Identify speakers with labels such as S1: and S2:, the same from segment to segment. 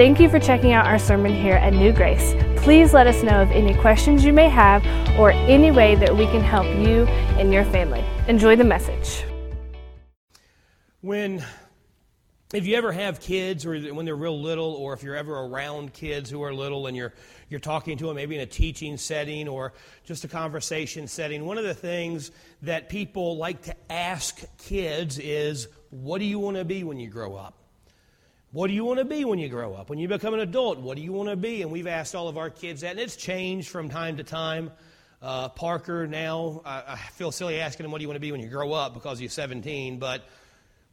S1: Thank you for checking out our sermon here at New Grace. Please let us know of any questions you may have or any way that we can help you and your family. Enjoy the message.
S2: When if you ever have kids or when they're real little or if you're ever around kids who are little and you're you're talking to them maybe in a teaching setting or just a conversation setting one of the things that people like to ask kids is what do you want to be when you grow up what do you want to be when you grow up? When you become an adult, what do you want to be? And we've asked all of our kids that, and it's changed from time to time. Uh, Parker now, I, I, feel silly asking him, What do you want to be when you grow up? because he's 17, but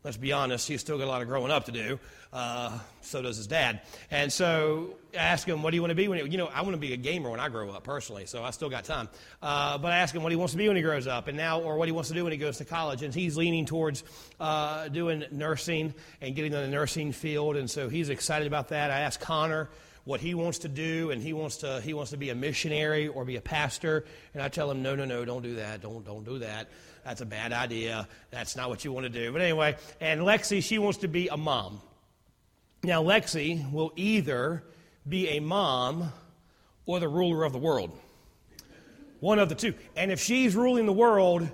S2: let's be honest, he's still got a lot of growing up to do. Uh, so does his dad. And so I ask him, what do you want to be when you, you know, I want to be a gamer when I grow up personally, so I still got time. Uh, but I ask him what he wants to be when he grows up and now, or what he wants to do when he goes to college. And he's leaning towards uh, doing nursing and getting in the nursing field. And so he's excited about that. I asked Connor what he wants to do and he wants to he wants to be a missionary or be a pastor and i tell him no no no don't do that don't don't do that that's a bad idea that's not what you want to do but anyway and lexi she wants to be a mom now, Lexi will either be a mom or the ruler of the world. One of the two. And if she's ruling the world,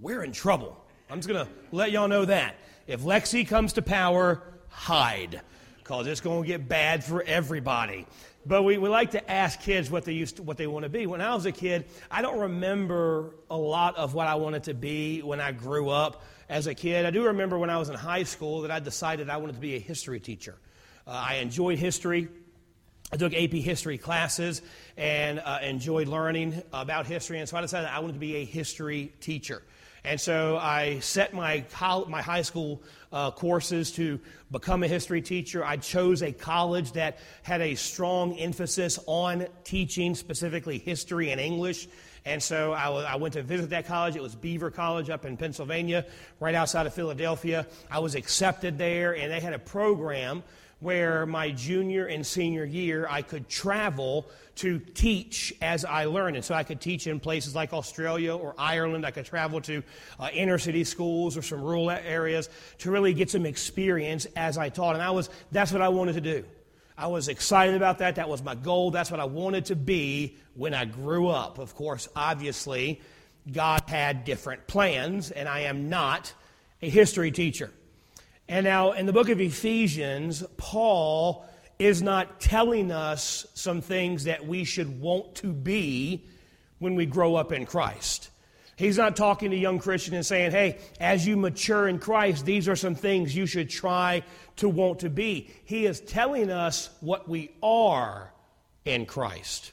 S2: we're in trouble. I'm just going to let y'all know that. If Lexi comes to power, hide, because it's going to get bad for everybody. But we, we like to ask kids what they used to, what they want to be. When I was a kid, I don't remember a lot of what I wanted to be when I grew up as a kid. I do remember when I was in high school that I decided I wanted to be a history teacher. Uh, I enjoyed history. I took AP history classes and uh, enjoyed learning about history, and so I decided I wanted to be a history teacher. And so I set my, my high school uh, courses to become a history teacher. I chose a college that had a strong emphasis on teaching, specifically history and English. And so I, w- I went to visit that college. It was Beaver College up in Pennsylvania, right outside of Philadelphia. I was accepted there, and they had a program where my junior and senior year I could travel to teach as I learned. And so I could teach in places like Australia or Ireland. I could travel to uh, inner city schools or some rural areas to really get some experience as I taught. And I was, that's what I wanted to do. I was excited about that. That was my goal. That's what I wanted to be when I grew up. Of course, obviously, God had different plans, and I am not a history teacher. And now, in the book of Ephesians, Paul is not telling us some things that we should want to be when we grow up in Christ. He's not talking to young Christians and saying, hey, as you mature in Christ, these are some things you should try to want to be. He is telling us what we are in Christ.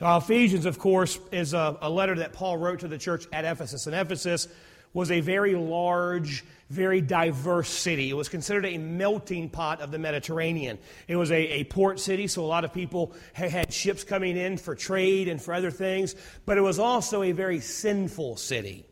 S2: Now, Ephesians, of course, is a, a letter that Paul wrote to the church at Ephesus. And Ephesus was a very large, very diverse city. It was considered a melting pot of the Mediterranean. It was a, a port city, so a lot of people had ships coming in for trade and for other things, but it was also a very sinful city.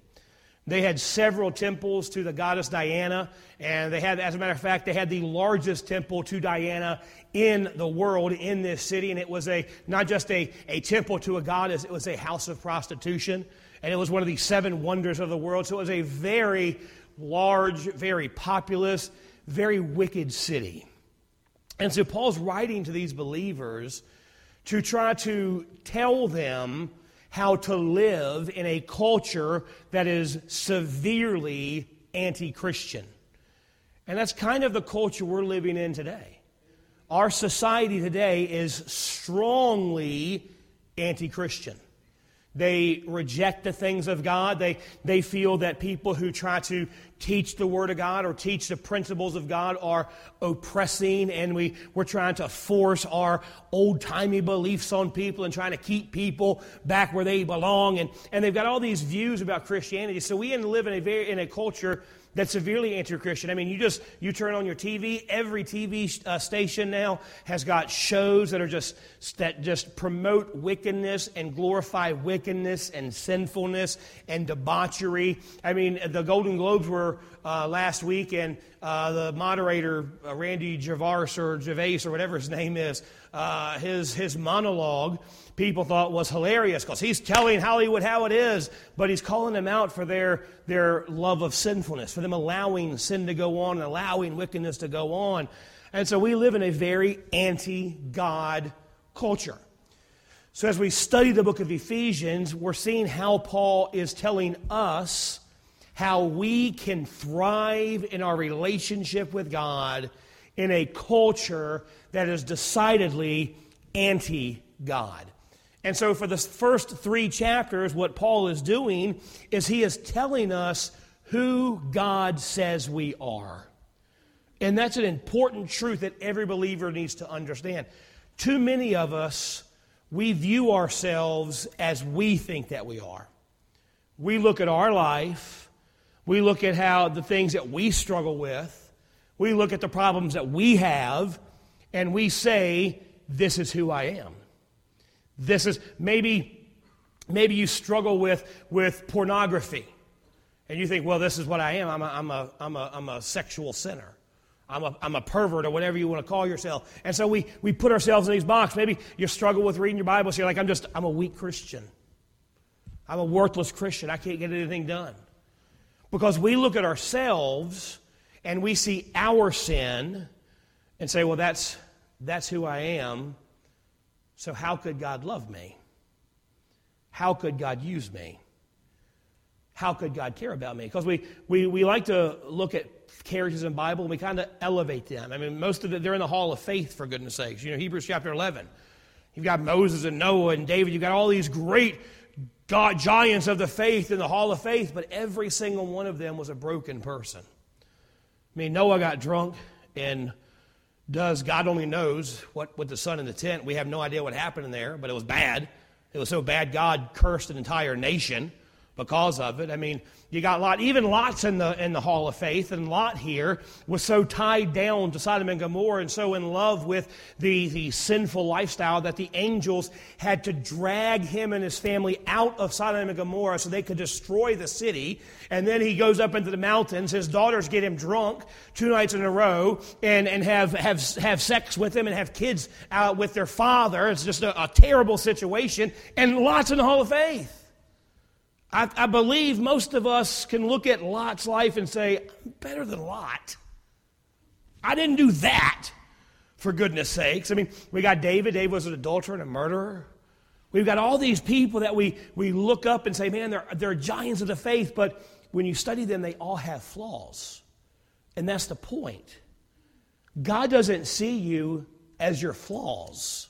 S2: They had several temples to the goddess Diana, and they had, as a matter of fact, they had the largest temple to Diana in the world in this city, and it was a not just a, a temple to a goddess, it was a house of prostitution and it was one of the seven wonders of the world. So it was a very large, very populous, very wicked city. And so Paul's writing to these believers to try to tell them how to live in a culture that is severely anti Christian. And that's kind of the culture we're living in today. Our society today is strongly anti Christian. They reject the things of God. They, they feel that people who try to teach the Word of God or teach the principles of God are oppressing, and we, we're trying to force our old timey beliefs on people and trying to keep people back where they belong. And, and they've got all these views about Christianity. So we live in a, very, in a culture that's severely anti-christian i mean you just you turn on your tv every tv uh, station now has got shows that are just that just promote wickedness and glorify wickedness and sinfulness and debauchery. I mean the golden globes were uh, last week and uh, the moderator uh, randy Gervais or Gervais or whatever his name is uh, his his monologue people thought was hilarious because he's telling Hollywood how it is, but he's calling them out for their, their love of sinfulness, for them allowing sin to go on and allowing wickedness to go on. And so we live in a very anti God culture. So as we study the book of Ephesians, we're seeing how Paul is telling us how we can thrive in our relationship with God in a culture that is decidedly anti God. And so, for the first three chapters, what Paul is doing is he is telling us who God says we are. And that's an important truth that every believer needs to understand. Too many of us, we view ourselves as we think that we are. We look at our life, we look at how the things that we struggle with, we look at the problems that we have, and we say, This is who I am. This is maybe, maybe you struggle with, with pornography. And you think, well, this is what I am. I'm a, I'm a, I'm a, I'm a sexual sinner. I'm a, I'm a pervert or whatever you want to call yourself. And so we, we put ourselves in these boxes. Maybe you struggle with reading your Bible, so you're like, I'm just, I'm a weak Christian. I'm a worthless Christian. I can't get anything done. Because we look at ourselves and we see our sin and say, well, that's, that's who I am. So, how could God love me? How could God use me? How could God care about me? Because we, we, we like to look at characters in the Bible and we kind of elevate them. I mean, most of it, they're in the hall of faith, for goodness sakes. You know, Hebrews chapter 11. You've got Moses and Noah and David. You've got all these great God, giants of the faith in the hall of faith, but every single one of them was a broken person. I mean, Noah got drunk and does God only knows what with the son in the tent. We have no idea what happened in there, but it was bad. It was so bad God cursed an entire nation because of it. I mean, you got Lot, even Lot's in the, in the hall of faith, and Lot here was so tied down to Sodom and Gomorrah and so in love with the, the sinful lifestyle that the angels had to drag him and his family out of Sodom and Gomorrah so they could destroy the city. And then he goes up into the mountains. His daughters get him drunk two nights in a row and, and have, have, have sex with him and have kids out with their father. It's just a, a terrible situation. And Lot's in the hall of faith. I, I, believe most of us can look at Lot's life and say, I'm better than Lot. I didn't do that, for goodness sakes. I mean, we got David. David was an adulterer and a murderer. We've got all these people that we, we look up and say, man, they're, they're giants of the faith, but when you study them, they all have flaws. And that's the point. God doesn't see you as your flaws.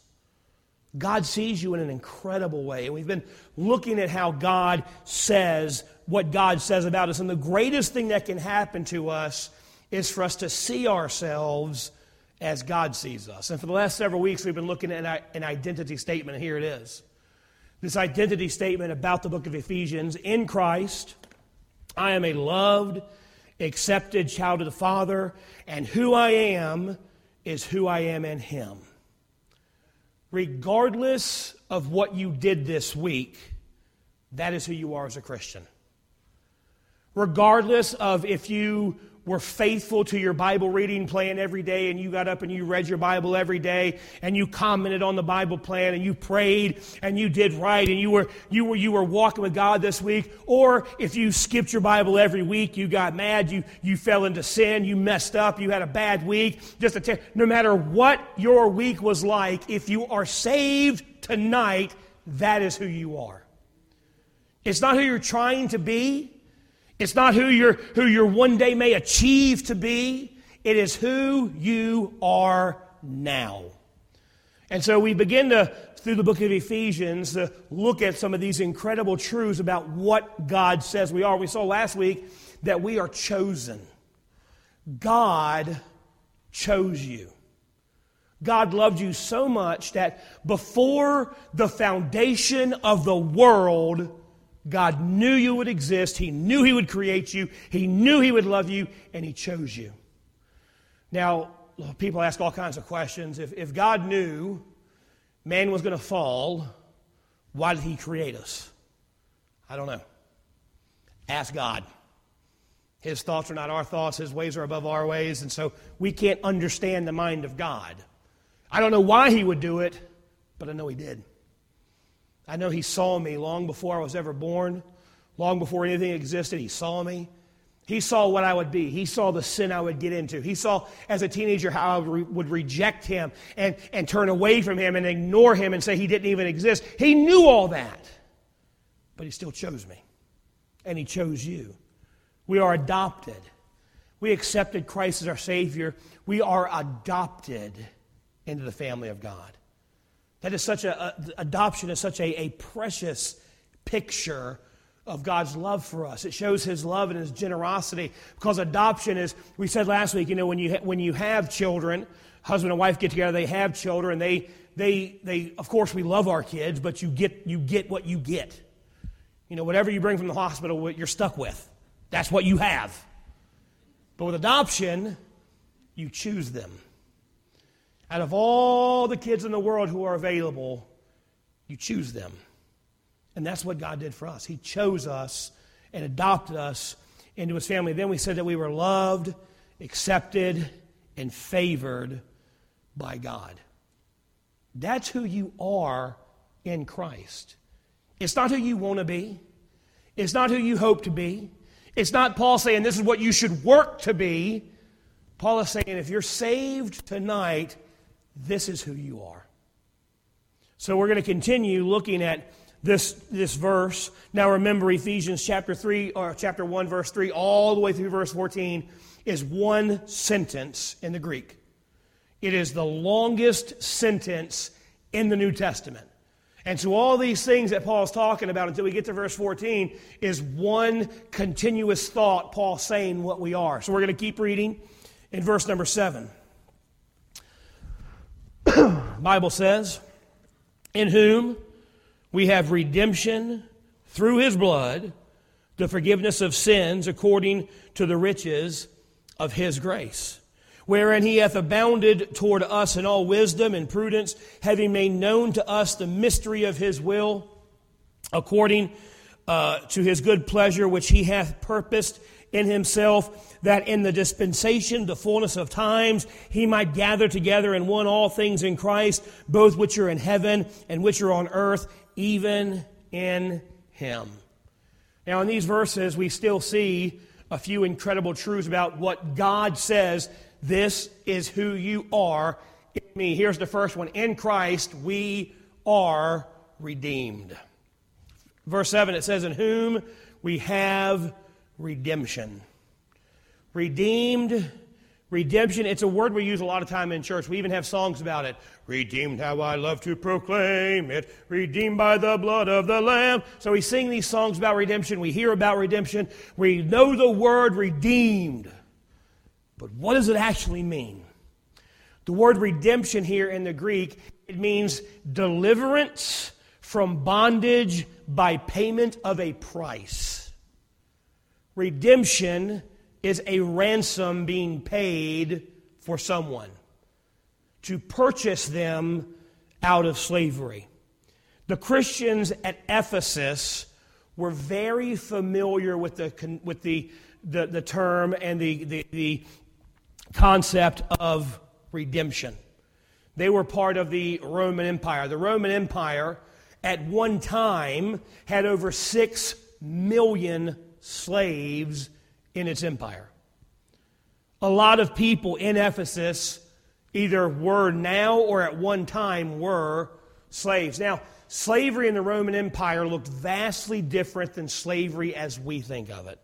S2: God sees you in an incredible way. And we've been looking at how God says what God says about us. And the greatest thing that can happen to us is for us to see ourselves as God sees us. And for the last several weeks, we've been looking at an identity statement, and here it is. This identity statement about the book of Ephesians in Christ, I am a loved, accepted child of the Father, and who I am is who I am in Him regardless of what you did this week, that is who you are as a Christian. Regardless of if you were faithful to your Bible reading plan every day and you got up and you read your Bible every day and you commented on the Bible plan and you prayed and you did right and you were you were you were walking with God this week. Or if you skipped your Bible every week you got mad you you fell into sin you messed up you had a bad week just a t- no matter what your week was like if you are saved tonight that is who you are. It's not who you're trying to be it's not who you're, who you're one day may achieve to be. It is who you are now. And so we begin to, through the book of Ephesians, to look at some of these incredible truths about what God says we are. We saw last week that we are chosen. God chose you. God loved you so much that before the foundation of the world, God knew you would exist. He knew He would create you. He knew He would love you, and He chose you. Now, people ask all kinds of questions. If, if God knew man was going to fall, why did He create us? I don't know. Ask God. His thoughts are not our thoughts, His ways are above our ways, and so we can't understand the mind of God. I don't know why He would do it, but I know He did. I know He saw me long before I was ever born, long before anything existed. He saw me. He saw what I would be. He saw the sin I would get into. He saw as a teenager how I would reject him and, and turn away from him and ignore him and say he didn't even exist. He knew all that. But he still chose me. And he chose you. We are adopted. We accepted Christ as our Savior. We are adopted into the family of God. That is such a, a adoption is such a, a precious picture of God's love for us. It shows His love and His generosity because adoption is, we said last week, you know, when you, when you have children, husband and wife get together, they have children, they, they, they, of course, we love our kids, but you get, you get what you get. You know, whatever you bring from the hospital, you're stuck with. That's what you have. But with adoption, you choose them. Out of all the kids in the world who are available, you choose them. And that's what God did for us. He chose us and adopted us into his family. Then we said that we were loved, accepted, and favored by God. That's who you are in Christ. It's not who you want to be. It's not who you hope to be. It's not Paul saying this is what you should work to be. Paul is saying if you're saved tonight, this is who you are. So we're going to continue looking at this, this verse. Now remember, Ephesians chapter 3, or chapter 1, verse 3, all the way through verse 14 is one sentence in the Greek. It is the longest sentence in the New Testament. And so, all these things that Paul's talking about until we get to verse 14 is one continuous thought, Paul saying what we are. So, we're going to keep reading in verse number 7. Bible says, In whom we have redemption through his blood, the forgiveness of sins according to the riches of his grace, wherein he hath abounded toward us in all wisdom and prudence, having made known to us the mystery of his will, according uh, to his good pleasure, which he hath purposed in himself, that in the dispensation, the fullness of times, he might gather together in one all things in Christ, both which are in heaven and which are on earth, even in him. Now, in these verses, we still see a few incredible truths about what God says this is who you are in me. Here's the first one In Christ, we are redeemed. Verse 7, it says, In whom we have redemption. Redeemed Redemption, it's a word we use a lot of time in church. We even have songs about it. Redeemed, how I love to proclaim it. Redeemed by the blood of the Lamb. So we sing these songs about redemption. We hear about redemption. We know the word redeemed. But what does it actually mean? The word redemption here in the Greek, it means deliverance from bondage by payment of a price. Redemption is a ransom being paid for someone to purchase them out of slavery. The Christians at Ephesus were very familiar with the, with the, the, the term and the, the, the concept of redemption. They were part of the Roman Empire. The Roman Empire, at one time, had over six million slaves in its empire. A lot of people in Ephesus either were now or at one time were slaves. Now, slavery in the Roman Empire looked vastly different than slavery as we think of it.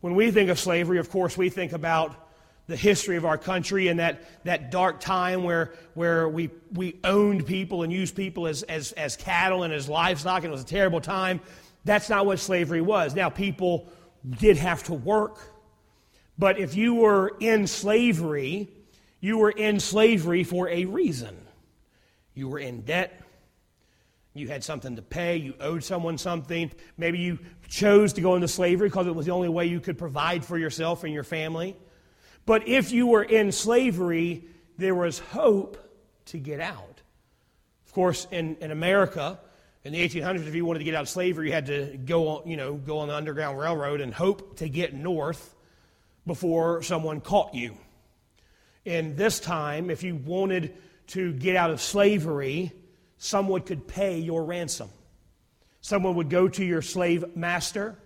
S2: When we think of slavery, of course, we think about the history of our country and that, that dark time where, where we, we owned people and used people as, as, as cattle and as livestock, and it was a terrible time. That's not what slavery was. Now, people did have to work. But if you were in slavery, you were in slavery for a reason. You were in debt. You had something to pay, you owed someone something. Maybe you chose to go into slavery because it was the only way you could provide for yourself and your family. But if you were in slavery, there was hope to get out. Of course, in, in America, in the 1800s, if you wanted to get out of slavery, you had to go on, you know, go on the Underground Railroad and hope to get north before someone caught you. In this time, if you wanted to get out of slavery, someone could pay your ransom. Someone would go to your slave master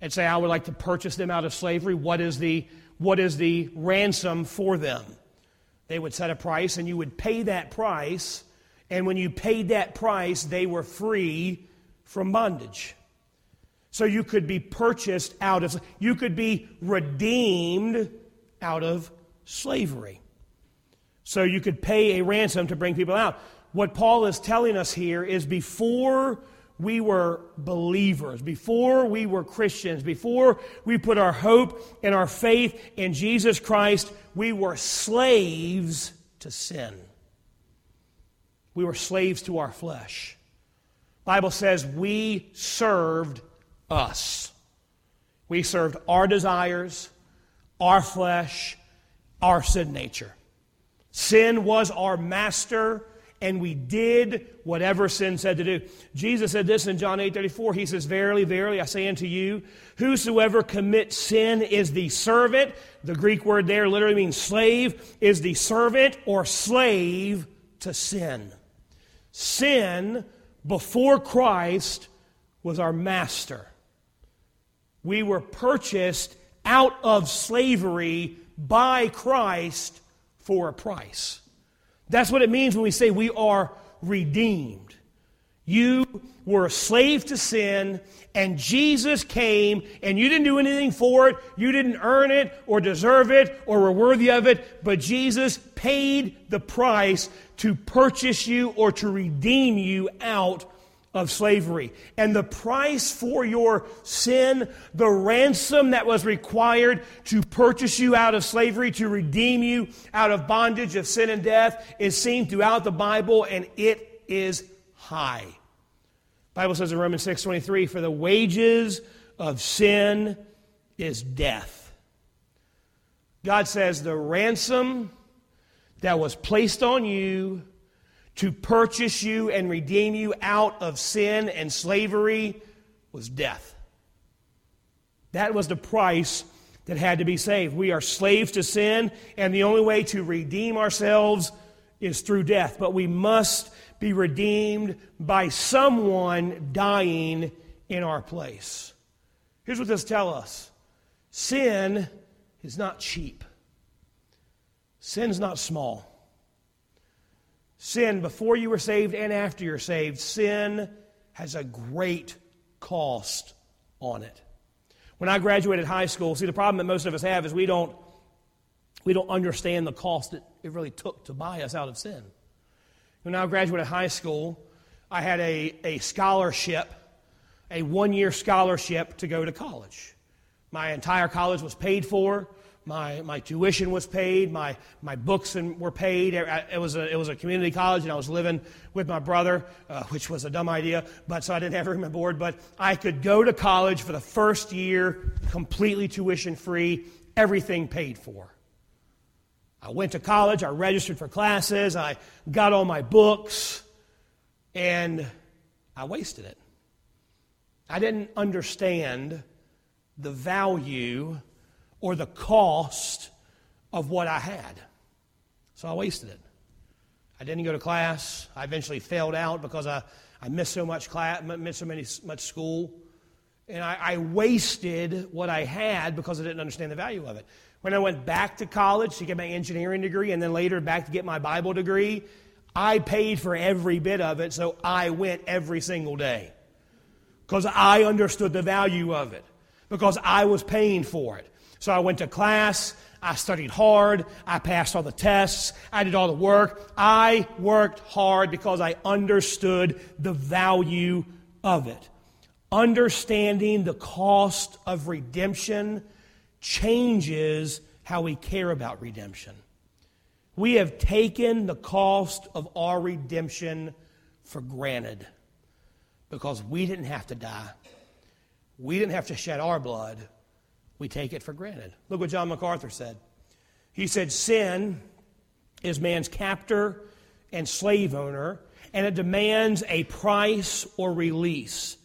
S2: and say, I would like to purchase them out of slavery. What is the, what is the ransom for them? They would set a price, and you would pay that price. And when you paid that price, they were free from bondage. So you could be purchased out of, you could be redeemed out of slavery. So you could pay a ransom to bring people out. What Paul is telling us here is before we were believers, before we were Christians, before we put our hope and our faith in Jesus Christ, we were slaves to sin. We were slaves to our flesh. Bible says we served us. We served our desires, our flesh, our sin nature. Sin was our master, and we did whatever sin said to do. Jesus said this in John 8 34. He says, Verily, verily, I say unto you, whosoever commits sin is the servant. The Greek word there literally means slave, is the servant or slave to sin. Sin before Christ was our master. We were purchased out of slavery by Christ for a price. That's what it means when we say we are redeemed. You were a slave to sin, and Jesus came, and you didn't do anything for it. You didn't earn it or deserve it or were worthy of it, but Jesus paid the price to purchase you or to redeem you out of slavery. And the price for your sin, the ransom that was required to purchase you out of slavery, to redeem you out of bondage of sin and death, is seen throughout the Bible, and it is high. Bible says in Romans 6:23, "For the wages of sin is death." God says the ransom that was placed on you to purchase you and redeem you out of sin and slavery was death. That was the price that had to be saved. We are slaves to sin, and the only way to redeem ourselves is through death. But we must be redeemed by someone dying in our place. Here's what this tells us sin is not cheap, sin's not small. Sin, before you were saved and after you're saved, sin has a great cost on it. When I graduated high school, see, the problem that most of us have is we don't, we don't understand the cost that it really took to buy us out of sin. When I graduated high school, I had a, a scholarship, a one year scholarship to go to college. My entire college was paid for. My, my tuition was paid. My, my books and, were paid. It was, a, it was a community college, and I was living with my brother, uh, which was a dumb idea, but so I didn't have room and board. But I could go to college for the first year completely tuition free, everything paid for. I went to college, I registered for classes, I got all my books, and I wasted it. I didn't understand the value or the cost of what I had. So I wasted it. I didn't go to class. I eventually failed out because I, I missed so much class, missed so many, much school. And I, I wasted what I had because I didn't understand the value of it. When I went back to college to get my engineering degree and then later back to get my Bible degree, I paid for every bit of it, so I went every single day. Because I understood the value of it, because I was paying for it. So I went to class. I studied hard. I passed all the tests. I did all the work. I worked hard because I understood the value of it. Understanding the cost of redemption changes how we care about redemption. We have taken the cost of our redemption for granted. because we didn't have to die. We didn't have to shed our blood. We take it for granted. Look what John MacArthur said. He said, Sin is man's captor and slave owner, and it demands a price or release.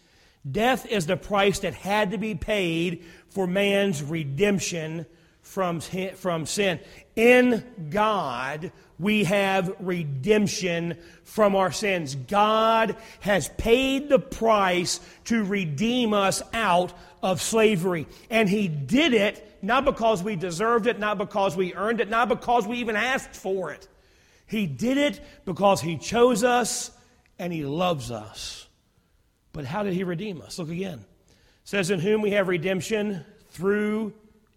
S2: Death is the price that had to be paid for man's redemption from, from sin. In God, we have redemption from our sins. God has paid the price to redeem us out of slavery. And He did it not because we deserved it, not because we earned it, not because we even asked for it. He did it because He chose us and He loves us. But how did He redeem us? Look again. It says, In whom we have redemption through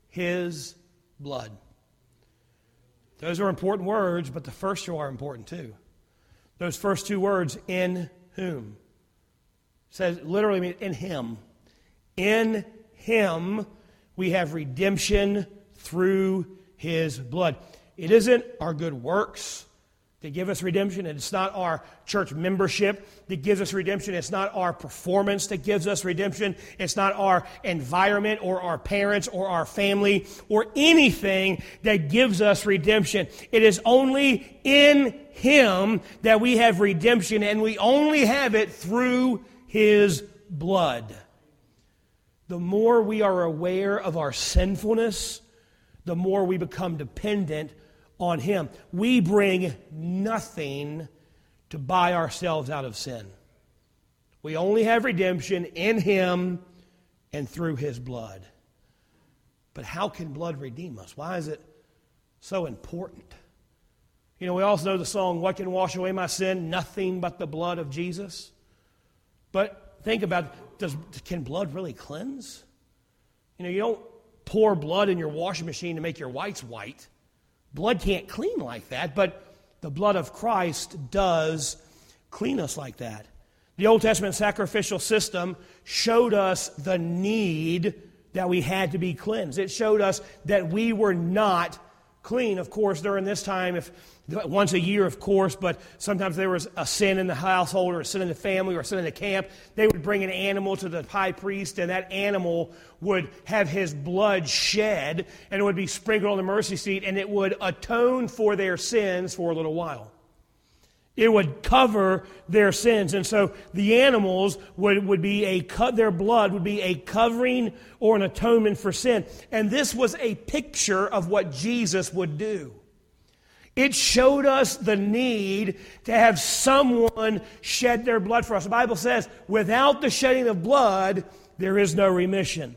S2: His blood. Those are important words, but the first two are important too. Those first two words, in whom, says literally in Him. In Him we have redemption through His blood. It isn't our good works that give us redemption. And it's not our church membership that gives us redemption. It's not our performance that gives us redemption. It's not our environment or our parents or our family or anything that gives us redemption. It is only in Him that we have redemption, and we only have it through His blood. The more we are aware of our sinfulness, the more we become dependent on Him. We bring nothing to buy ourselves out of sin. We only have redemption in Him and through His blood. But how can blood redeem us? Why is it so important? You know, we also know the song, What Can Wash Away My Sin? Nothing but the blood of Jesus. But think about does, can blood really cleanse? You know, you don't pour blood in your washing machine to make your whites white. Blood can't clean like that, but the blood of Christ does clean us like that. The Old Testament sacrificial system showed us the need that we had to be cleansed. It showed us that we were not clean. Of course, during this time, if once a year, of course, but sometimes there was a sin in the household or a sin in the family or a sin in the camp. They would bring an animal to the high priest, and that animal would have his blood shed, and it would be sprinkled on the mercy seat, and it would atone for their sins for a little while. It would cover their sins. And so the animals would, would be a cut, their blood would be a covering or an atonement for sin. And this was a picture of what Jesus would do. It showed us the need to have someone shed their blood for us. The Bible says, without the shedding of blood, there is no remission.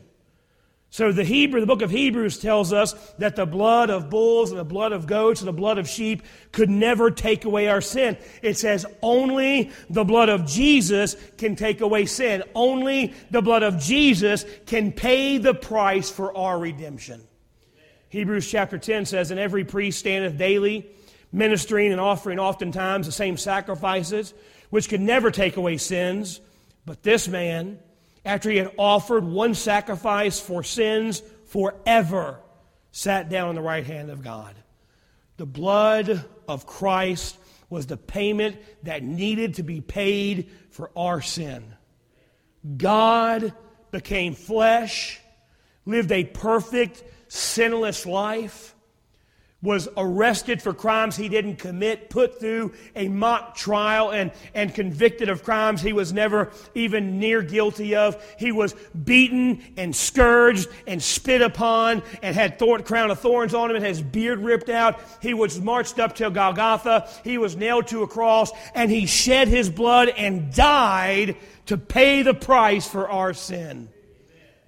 S2: So the Hebrew, the book of Hebrews tells us that the blood of bulls and the blood of goats and the blood of sheep could never take away our sin. It says only the blood of Jesus can take away sin. Only the blood of Jesus can pay the price for our redemption. Hebrews chapter 10 says, And every priest standeth daily, ministering and offering oftentimes the same sacrifices, which could never take away sins. But this man, after he had offered one sacrifice for sins forever, sat down on the right hand of God. The blood of Christ was the payment that needed to be paid for our sin. God became flesh, lived a perfect, sinless life was arrested for crimes he didn't commit, put through a mock trial, and, and convicted of crimes he was never even near guilty of. He was beaten and scourged and spit upon and had thorn, crown of thorns on him and his beard ripped out. He was marched up to Golgotha. He was nailed to a cross and he shed his blood and died to pay the price for our sin.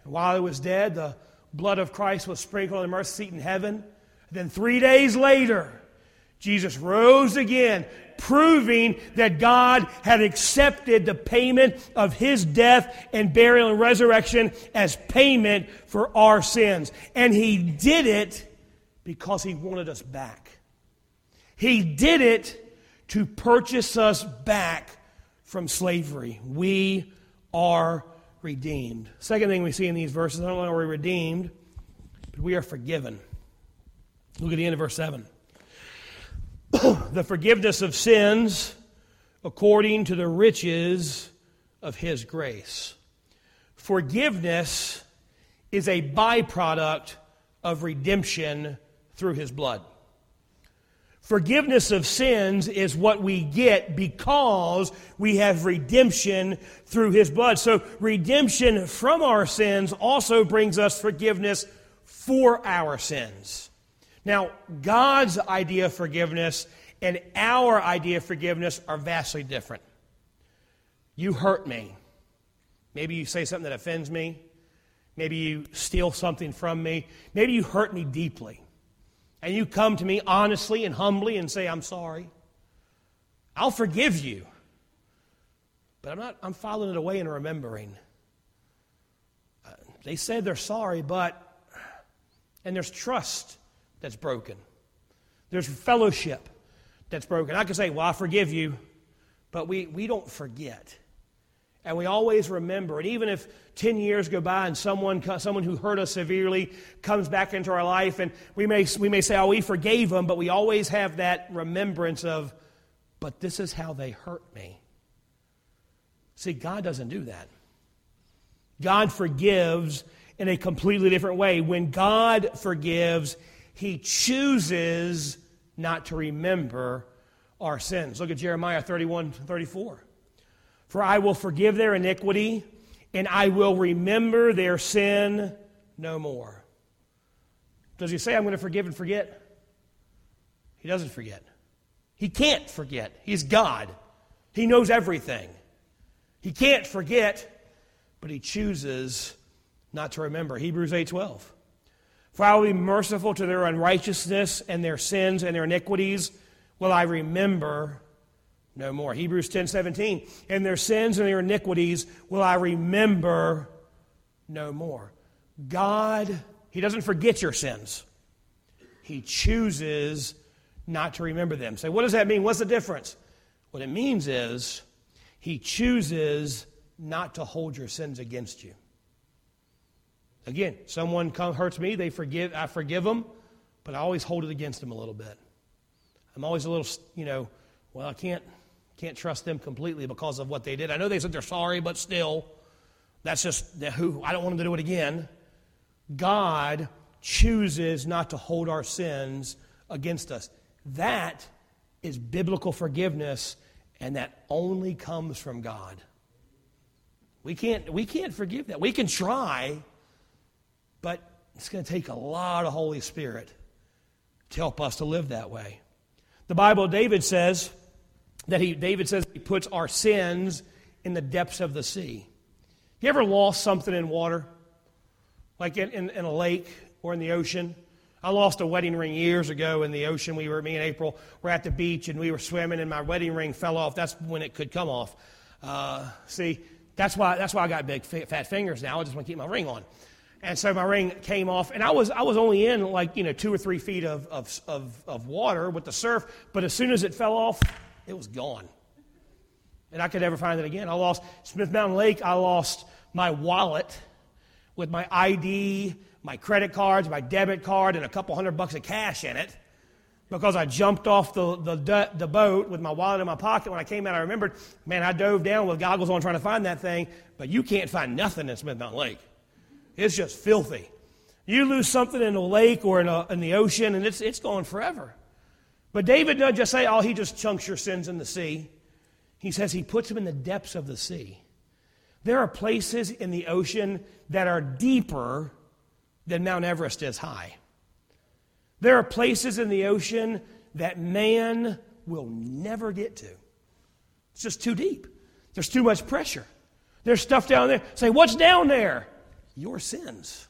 S2: And while he was dead, the blood of Christ was sprinkled on the mercy seat in heaven. Then three days later, Jesus rose again, proving that God had accepted the payment of his death and burial and resurrection as payment for our sins. And he did it because he wanted us back. He did it to purchase us back from slavery. We are redeemed. Second thing we see in these verses, not only are we redeemed, but we are forgiven. Look at the end of verse 7. the forgiveness of sins according to the riches of His grace. Forgiveness is a byproduct of redemption through His blood. Forgiveness of sins is what we get because we have redemption through His blood. So, redemption from our sins also brings us forgiveness for our sins. Now, God's idea of forgiveness and our idea of forgiveness are vastly different. You hurt me. Maybe you say something that offends me. Maybe you steal something from me. Maybe you hurt me deeply. And you come to me honestly and humbly and say, I'm sorry. I'll forgive you. But I'm not, I'm filing it away and remembering. Uh, they said they're sorry, but, and there's trust that's broken. There's fellowship that's broken. I can say, Well, I forgive you, but we, we don't forget. And we always remember. And even if 10 years go by and someone, someone who hurt us severely comes back into our life, and we may, we may say, Oh, we forgave them, but we always have that remembrance of, But this is how they hurt me. See, God doesn't do that. God forgives in a completely different way. When God forgives, He chooses not to remember our sins. Look at Jeremiah 31 34. For I will forgive their iniquity, and I will remember their sin no more. Does he say, I'm going to forgive and forget? He doesn't forget. He can't forget. He's God, He knows everything. He can't forget, but He chooses not to remember. Hebrews 8 12. For I will be merciful to their unrighteousness and their sins and their iniquities will I remember no more. Hebrews 10 17. And their sins and their iniquities will I remember no more. God, He doesn't forget your sins, He chooses not to remember them. Say, what does that mean? What's the difference? What it means is He chooses not to hold your sins against you. Again, someone come, hurts me, they forgive, I forgive them, but I always hold it against them a little bit. I'm always a little, you know, well, I can't, can't trust them completely because of what they did. I know they said they're sorry, but still, that's just who, I don't want them to do it again. God chooses not to hold our sins against us. That is biblical forgiveness, and that only comes from God. We can't, we can't forgive that. We can try, but it's going to take a lot of Holy Spirit to help us to live that way. The Bible, David says that he, David says he puts our sins in the depths of the sea. You ever lost something in water? Like in, in, in a lake or in the ocean? I lost a wedding ring years ago in the ocean. We were, me and April were at the beach and we were swimming and my wedding ring fell off. That's when it could come off. Uh, see, that's why, that's why I got big fat fingers now. I just want to keep my ring on. And so my ring came off, and I was, I was only in like, you know, two or three feet of, of, of, of water with the surf, but as soon as it fell off, it was gone. And I could never find it again. I lost Smith Mountain Lake, I lost my wallet with my ID, my credit cards, my debit card, and a couple hundred bucks of cash in it because I jumped off the, the, the boat with my wallet in my pocket. When I came out, I remembered, man, I dove down with goggles on trying to find that thing, but you can't find nothing in Smith Mountain Lake. It's just filthy. You lose something in a lake or in, a, in the ocean, and it's, it's gone forever. But David doesn't just say, oh, he just chunks your sins in the sea. He says he puts them in the depths of the sea. There are places in the ocean that are deeper than Mount Everest is high. There are places in the ocean that man will never get to. It's just too deep. There's too much pressure. There's stuff down there. Say, what's down there? Your sins.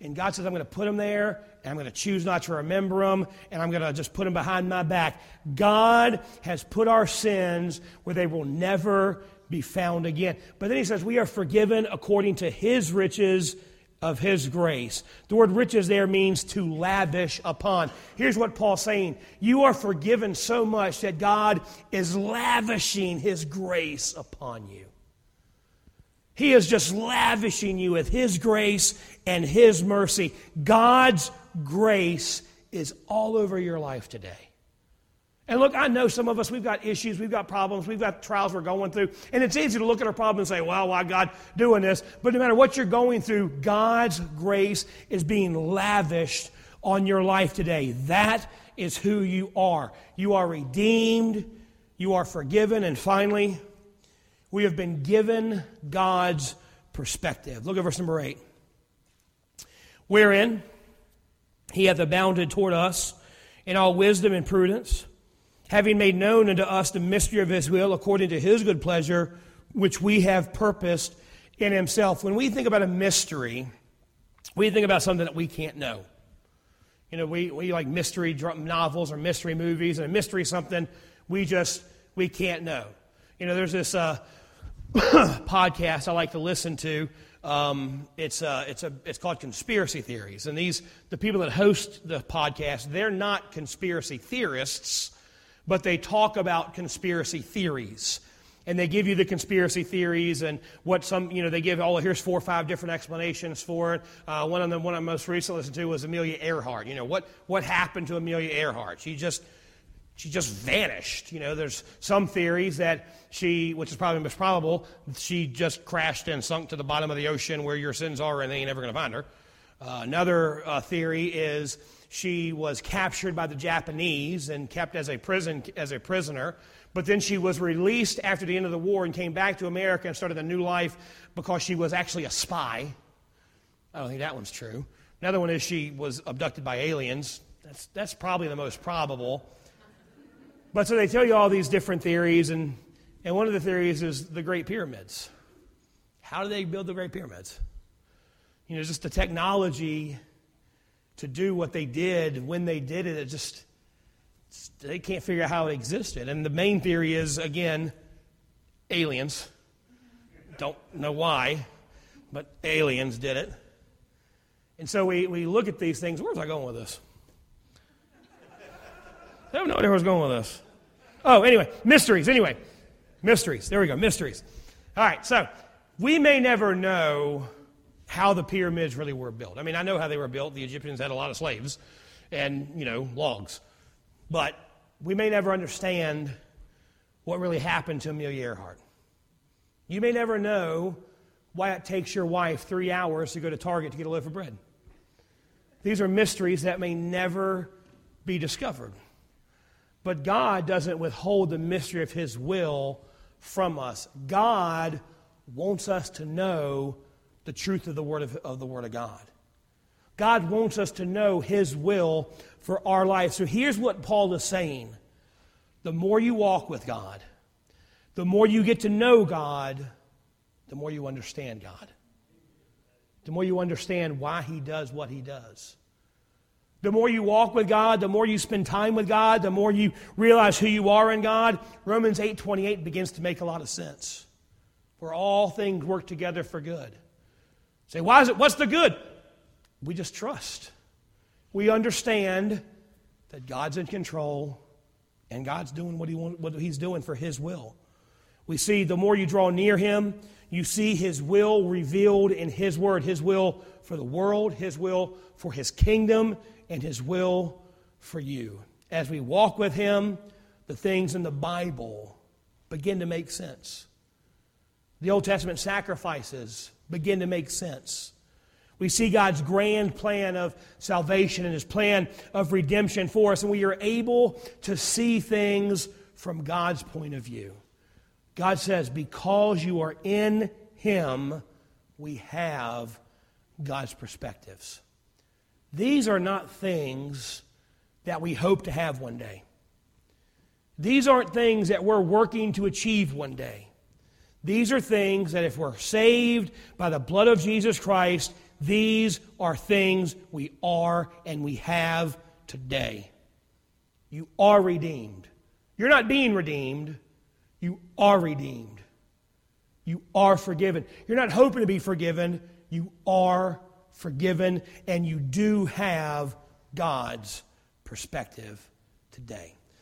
S2: And God says, I'm going to put them there, and I'm going to choose not to remember them, and I'm going to just put them behind my back. God has put our sins where they will never be found again. But then he says, We are forgiven according to his riches of his grace. The word riches there means to lavish upon. Here's what Paul's saying You are forgiven so much that God is lavishing his grace upon you. He is just lavishing you with His grace and His mercy. God's grace is all over your life today. And look, I know some of us, we've got issues, we've got problems, we've got trials we're going through. And it's easy to look at our problem and say, well, why God doing this? But no matter what you're going through, God's grace is being lavished on your life today. That is who you are. You are redeemed, you are forgiven, and finally, we have been given God's perspective. Look at verse number 8. Wherein he hath abounded toward us in all wisdom and prudence having made known unto us the mystery of his will according to his good pleasure, which we have purposed in himself. When we think about a mystery, we think about something that we can't know. You know, we, we like mystery novels or mystery movies, and a mystery something we just we can't know. You know, there's this uh, podcast I like to listen to. Um, it's, uh, it's, a, it's called Conspiracy Theories. And these, the people that host the podcast, they're not conspiracy theorists but they talk about conspiracy theories. And they give you the conspiracy theories and what some, you know, they give, oh, here's four or five different explanations for it. Uh, one of them, one I most recently listened to was Amelia Earhart. You know, what, what happened to Amelia Earhart? She just, she just vanished. You know, there's some theories that she, which is probably most probable, she just crashed and sunk to the bottom of the ocean where your sins are and they ain't ever going to find her. Uh, another uh, theory is she was captured by the Japanese and kept as a, prison, as a prisoner. But then she was released after the end of the war and came back to America and started a new life because she was actually a spy. I don't think that one's true. Another one is she was abducted by aliens. That's, that's probably the most probable. But so they tell you all these different theories, and, and one of the theories is the Great Pyramids. How do they build the Great Pyramids? You know, just the technology to do what they did when they did it. It just, they can't figure out how it existed. And the main theory is, again, aliens. Don't know why, but aliens did it. And so we, we look at these things. Where's I going with this? I no idea where I was going with this. Oh, anyway, mysteries. Anyway, mysteries. There we go, mysteries. All right, so we may never know how the pyramids really were built. I mean, I know how they were built. The Egyptians had a lot of slaves and, you know, logs. But we may never understand what really happened to Amelia Earhart. You may never know why it takes your wife three hours to go to Target to get a loaf of bread. These are mysteries that may never be discovered. But God doesn't withhold the mystery of His will from us. God wants us to know the truth of the Word of, of the Word of God. God wants us to know His will for our life. So here's what Paul is saying the more you walk with God, the more you get to know God, the more you understand God. The more you understand why He does what He does. The more you walk with God, the more you spend time with God, the more you realize who you are in God. Romans 8:28 begins to make a lot of sense. For all things work together for good Say, why is it? What's the good? We just trust. We understand that God's in control and God's doing what, he want, what He's doing for His will. We see the more you draw near Him, you see His will revealed in His Word His will for the world, His will for His kingdom, and His will for you. As we walk with Him, the things in the Bible begin to make sense. The Old Testament sacrifices begin to make sense. We see God's grand plan of salvation and his plan of redemption for us, and we are able to see things from God's point of view. God says, because you are in him, we have God's perspectives. These are not things that we hope to have one day. These aren't things that we're working to achieve one day. These are things that if we're saved by the blood of Jesus Christ, these are things we are and we have today. You are redeemed. You're not being redeemed, you are redeemed. You are forgiven. You're not hoping to be forgiven, you are forgiven, and you do have God's perspective today.